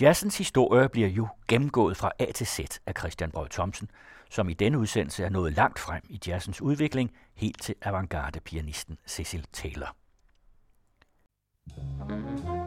Jazzens historie bliver jo gennemgået fra A til Z af Christian Brød Thomsen, som i denne udsendelse er nået langt frem i jazzens udvikling, helt til avantgarde-pianisten Cecil Taylor. thank you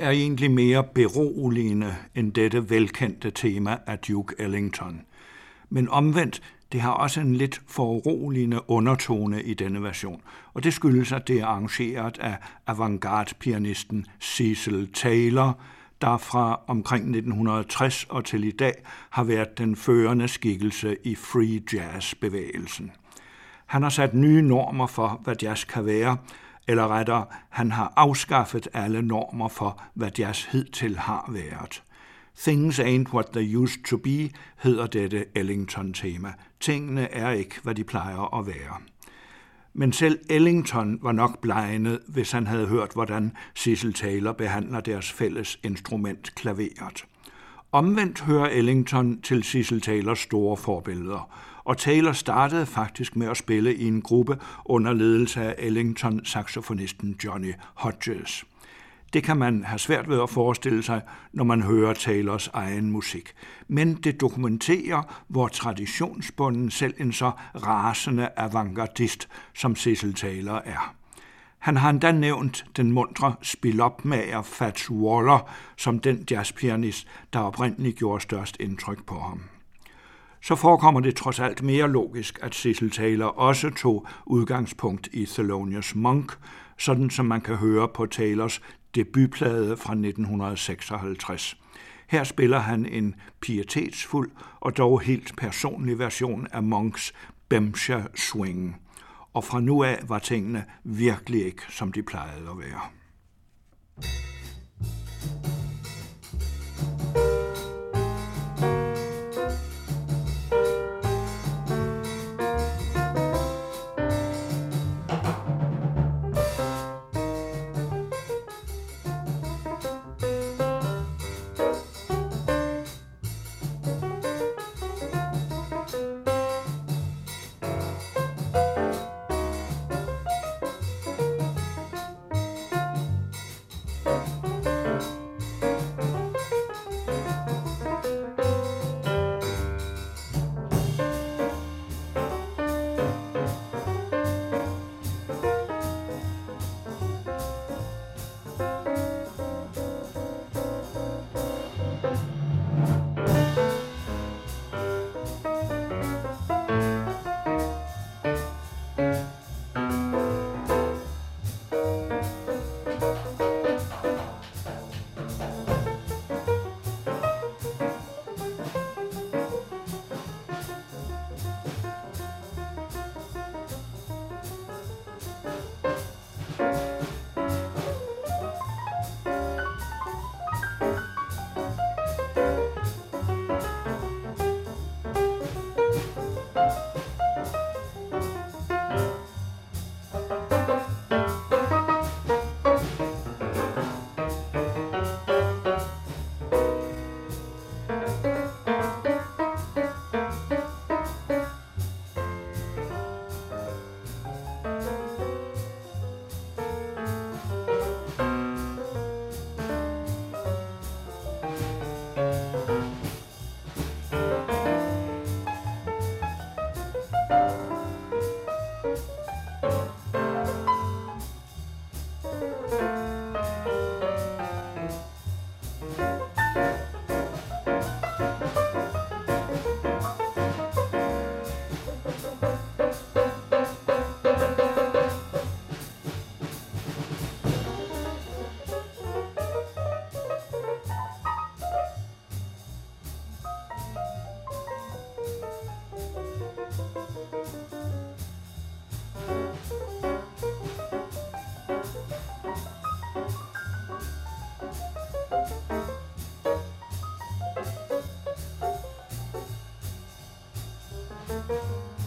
Er egentlig mere beroligende end dette velkendte tema af Duke Ellington? Men omvendt, det har også en lidt foruroligende undertone i denne version, og det skyldes, at det er arrangeret af avantgarde-pianisten Cecil Taylor, der fra omkring 1960 og til i dag har været den førende skikkelse i free jazz-bevægelsen. Han har sat nye normer for, hvad jazz kan være, eller rettere, han har afskaffet alle normer for, hvad jazz hidtil har været. Things ain't what they used to be, hedder dette Ellington-tema. Tingene er ikke, hvad de plejer at være. Men selv Ellington var nok blegnet, hvis han havde hørt, hvordan Cecil Taylor behandler deres fælles instrument klaveret. Omvendt hører Ellington til Cecil Taylors store forbilleder, og Taylor startede faktisk med at spille i en gruppe under ledelse af Ellington-saxofonisten Johnny Hodges. Det kan man have svært ved at forestille sig, når man hører Taylors egen musik. Men det dokumenterer, hvor traditionsbunden selv en så rasende avantgardist, som Cecil Taylor er. Han har endda nævnt den mundre spilopmager Fats Waller som den jazzpianist, der oprindeligt gjorde størst indtryk på ham så forekommer det trods alt mere logisk, at Cecil Taylor også tog udgangspunkt i Thelonious Monk, sådan som man kan høre på Taylors debutplade fra 1956. Her spiller han en pietetsfuld og dog helt personlig version af Monks Bemsha Swing. Og fra nu af var tingene virkelig ikke, som de plejede at være. Música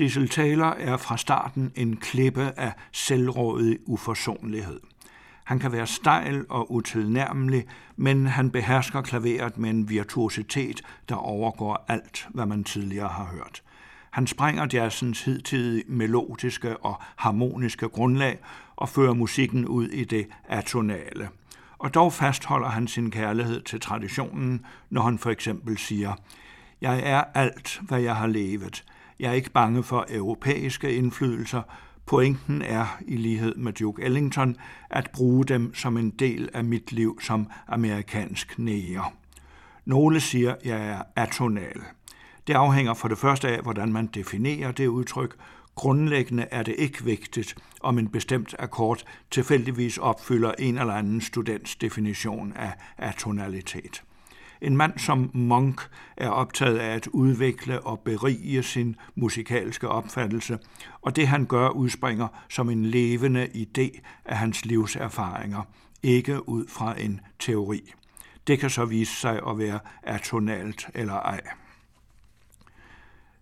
Sissel Taylor er fra starten en klippe af selvrådig uforsonlighed. Han kan være stejl og utilnærmelig, men han behersker klaveret med en virtuositet, der overgår alt, hvad man tidligere har hørt. Han sprænger jazzens hidtidige melodiske og harmoniske grundlag og fører musikken ud i det atonale. Og dog fastholder han sin kærlighed til traditionen, når han for eksempel siger, Jeg er alt, hvad jeg har levet. Jeg er ikke bange for europæiske indflydelser. Pointen er, i lighed med Duke Ellington, at bruge dem som en del af mit liv som amerikansk næger. Nogle siger, at jeg er atonal. Det afhænger for det første af, hvordan man definerer det udtryk. Grundlæggende er det ikke vigtigt, om en bestemt akkord tilfældigvis opfylder en eller anden students definition af atonalitet. En mand som Monk er optaget af at udvikle og berige sin musikalske opfattelse, og det han gør udspringer som en levende idé af hans livserfaringer, ikke ud fra en teori. Det kan så vise sig at være atonalt eller ej.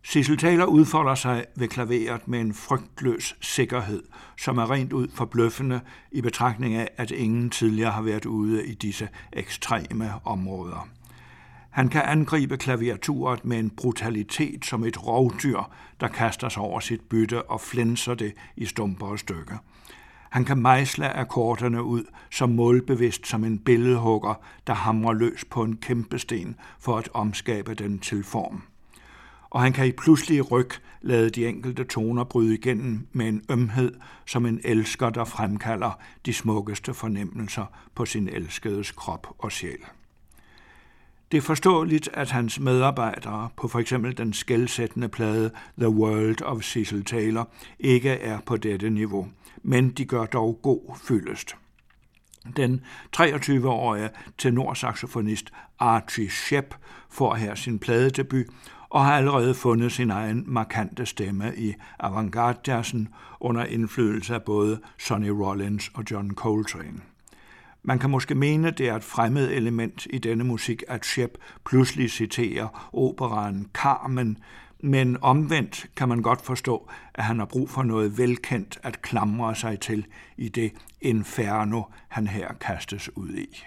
Sissel Taler udfolder sig ved klaveret med en frygtløs sikkerhed, som er rent ud forbløffende i betragtning af, at ingen tidligere har været ude i disse ekstreme områder. Han kan angribe klaviaturet med en brutalitet som et rovdyr, der kaster sig over sit bytte og flænser det i stumper og stykker. Han kan mejsle akkorderne ud så målbevidst som en billedhugger, der hamrer løs på en kæmpe sten for at omskabe den til form. Og han kan i pludselig ryg lade de enkelte toner bryde igennem med en ømhed, som en elsker, der fremkalder de smukkeste fornemmelser på sin elskedes krop og sjæl. Det er forståeligt, at hans medarbejdere på for eksempel den skældsættende plade The World of Cecil Taylor ikke er på dette niveau, men de gør dog god fyldest. Den 23-årige tenorsaxofonist Archie Shepp får her sin pladedebut og har allerede fundet sin egen markante stemme i avantgarde-jazzen under indflydelse af både Sonny Rollins og John Coltrane. Man kan måske mene, det er et fremmed element i denne musik, at Shep pludselig citerer operaen Carmen, men omvendt kan man godt forstå, at han har brug for noget velkendt at klamre sig til i det inferno, han her kastes ud i.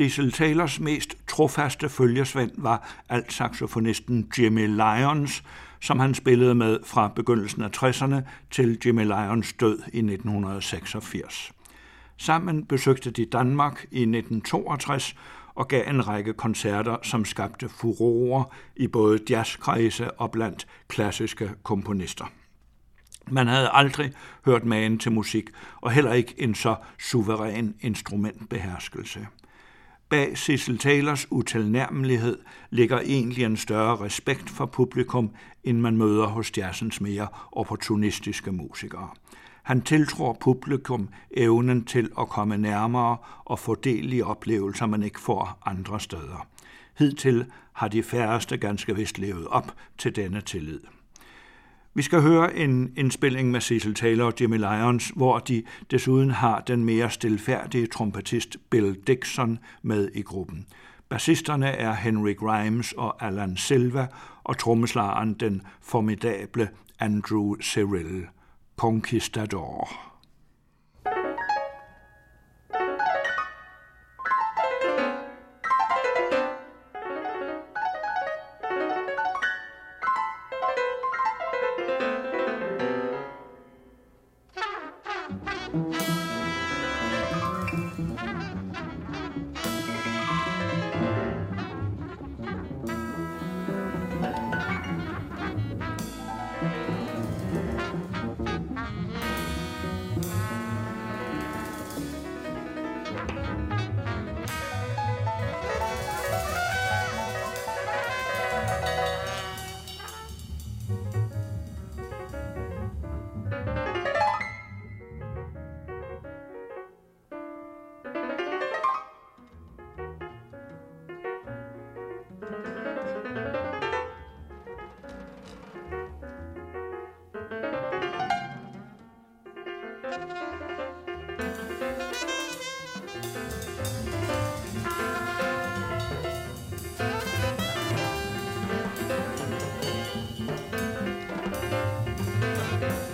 Cecil Taylors mest trofaste følgesvend var altsaxofonisten Jimmy Lyons, som han spillede med fra begyndelsen af 60'erne til Jimmy Lyons død i 1986. Sammen besøgte de Danmark i 1962 og gav en række koncerter, som skabte furore i både jazzkredse og blandt klassiske komponister. Man havde aldrig hørt magen til musik, og heller ikke en så suveræn instrumentbeherskelse. Bag Cecil Taylors utilnærmelighed ligger egentlig en større respekt for publikum, end man møder hos jazzens mere opportunistiske musikere. Han tiltror publikum evnen til at komme nærmere og få del i oplevelser, man ikke får andre steder. Hidtil har de færreste ganske vist levet op til denne tillid. Vi skal høre en indspilling med Cecil Taylor og Jimmy Lyons, hvor de desuden har den mere stilfærdige trompetist Bill Dixon med i gruppen. Bassisterne er Henry Grimes og Alan Silva, og trommeslageren den formidable Andrew Cyril. Conquistador. Bye.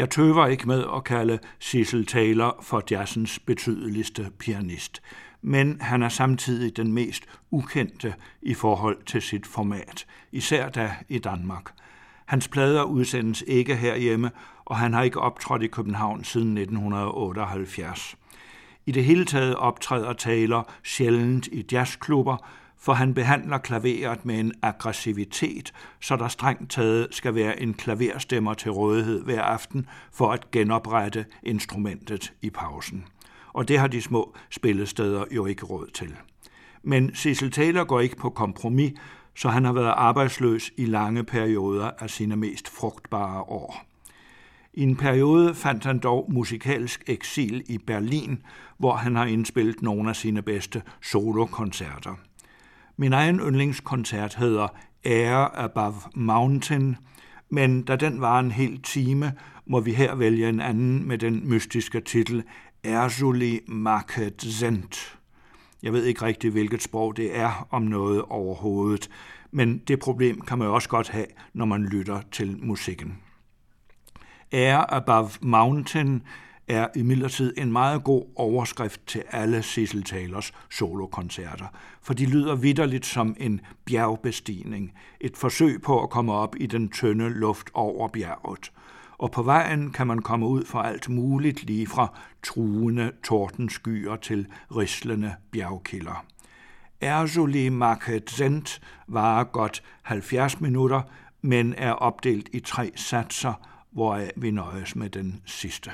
Jeg tøver ikke med at kalde Cecil Taylor for jazzens betydeligste pianist, men han er samtidig den mest ukendte i forhold til sit format, især da i Danmark. Hans plader udsendes ikke herhjemme, og han har ikke optrådt i København siden 1978. I det hele taget optræder Taylor sjældent i jazzklubber, for han behandler klaveret med en aggressivitet, så der strengt taget skal være en klaverstemmer til rådighed hver aften for at genoprette instrumentet i pausen. Og det har de små spillesteder jo ikke råd til. Men Cecil Taylor går ikke på kompromis, så han har været arbejdsløs i lange perioder af sine mest frugtbare år. I en periode fandt han dog musikalsk eksil i Berlin, hvor han har indspillet nogle af sine bedste solokoncerter. Min egen yndlingskoncert hedder Air Above Mountain, men da den var en hel time, må vi her vælge en anden med den mystiske titel Erzuli Market Zent. Jeg ved ikke rigtig, hvilket sprog det er om noget overhovedet, men det problem kan man jo også godt have, når man lytter til musikken. Air Above Mountain er imidlertid en meget god overskrift til alle Cecil Taylors solokoncerter, for de lyder vidderligt som en bjergbestigning, et forsøg på at komme op i den tynde luft over bjerget. Og på vejen kan man komme ud for alt muligt, lige fra truende tordenskyer til rislende bjergkilder. Erzuli Market varer godt 70 minutter, men er opdelt i tre satser, hvoraf vi nøjes med den sidste.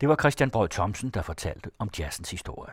Det var Christian Brød Thomsen, der fortalte om jazzens historie.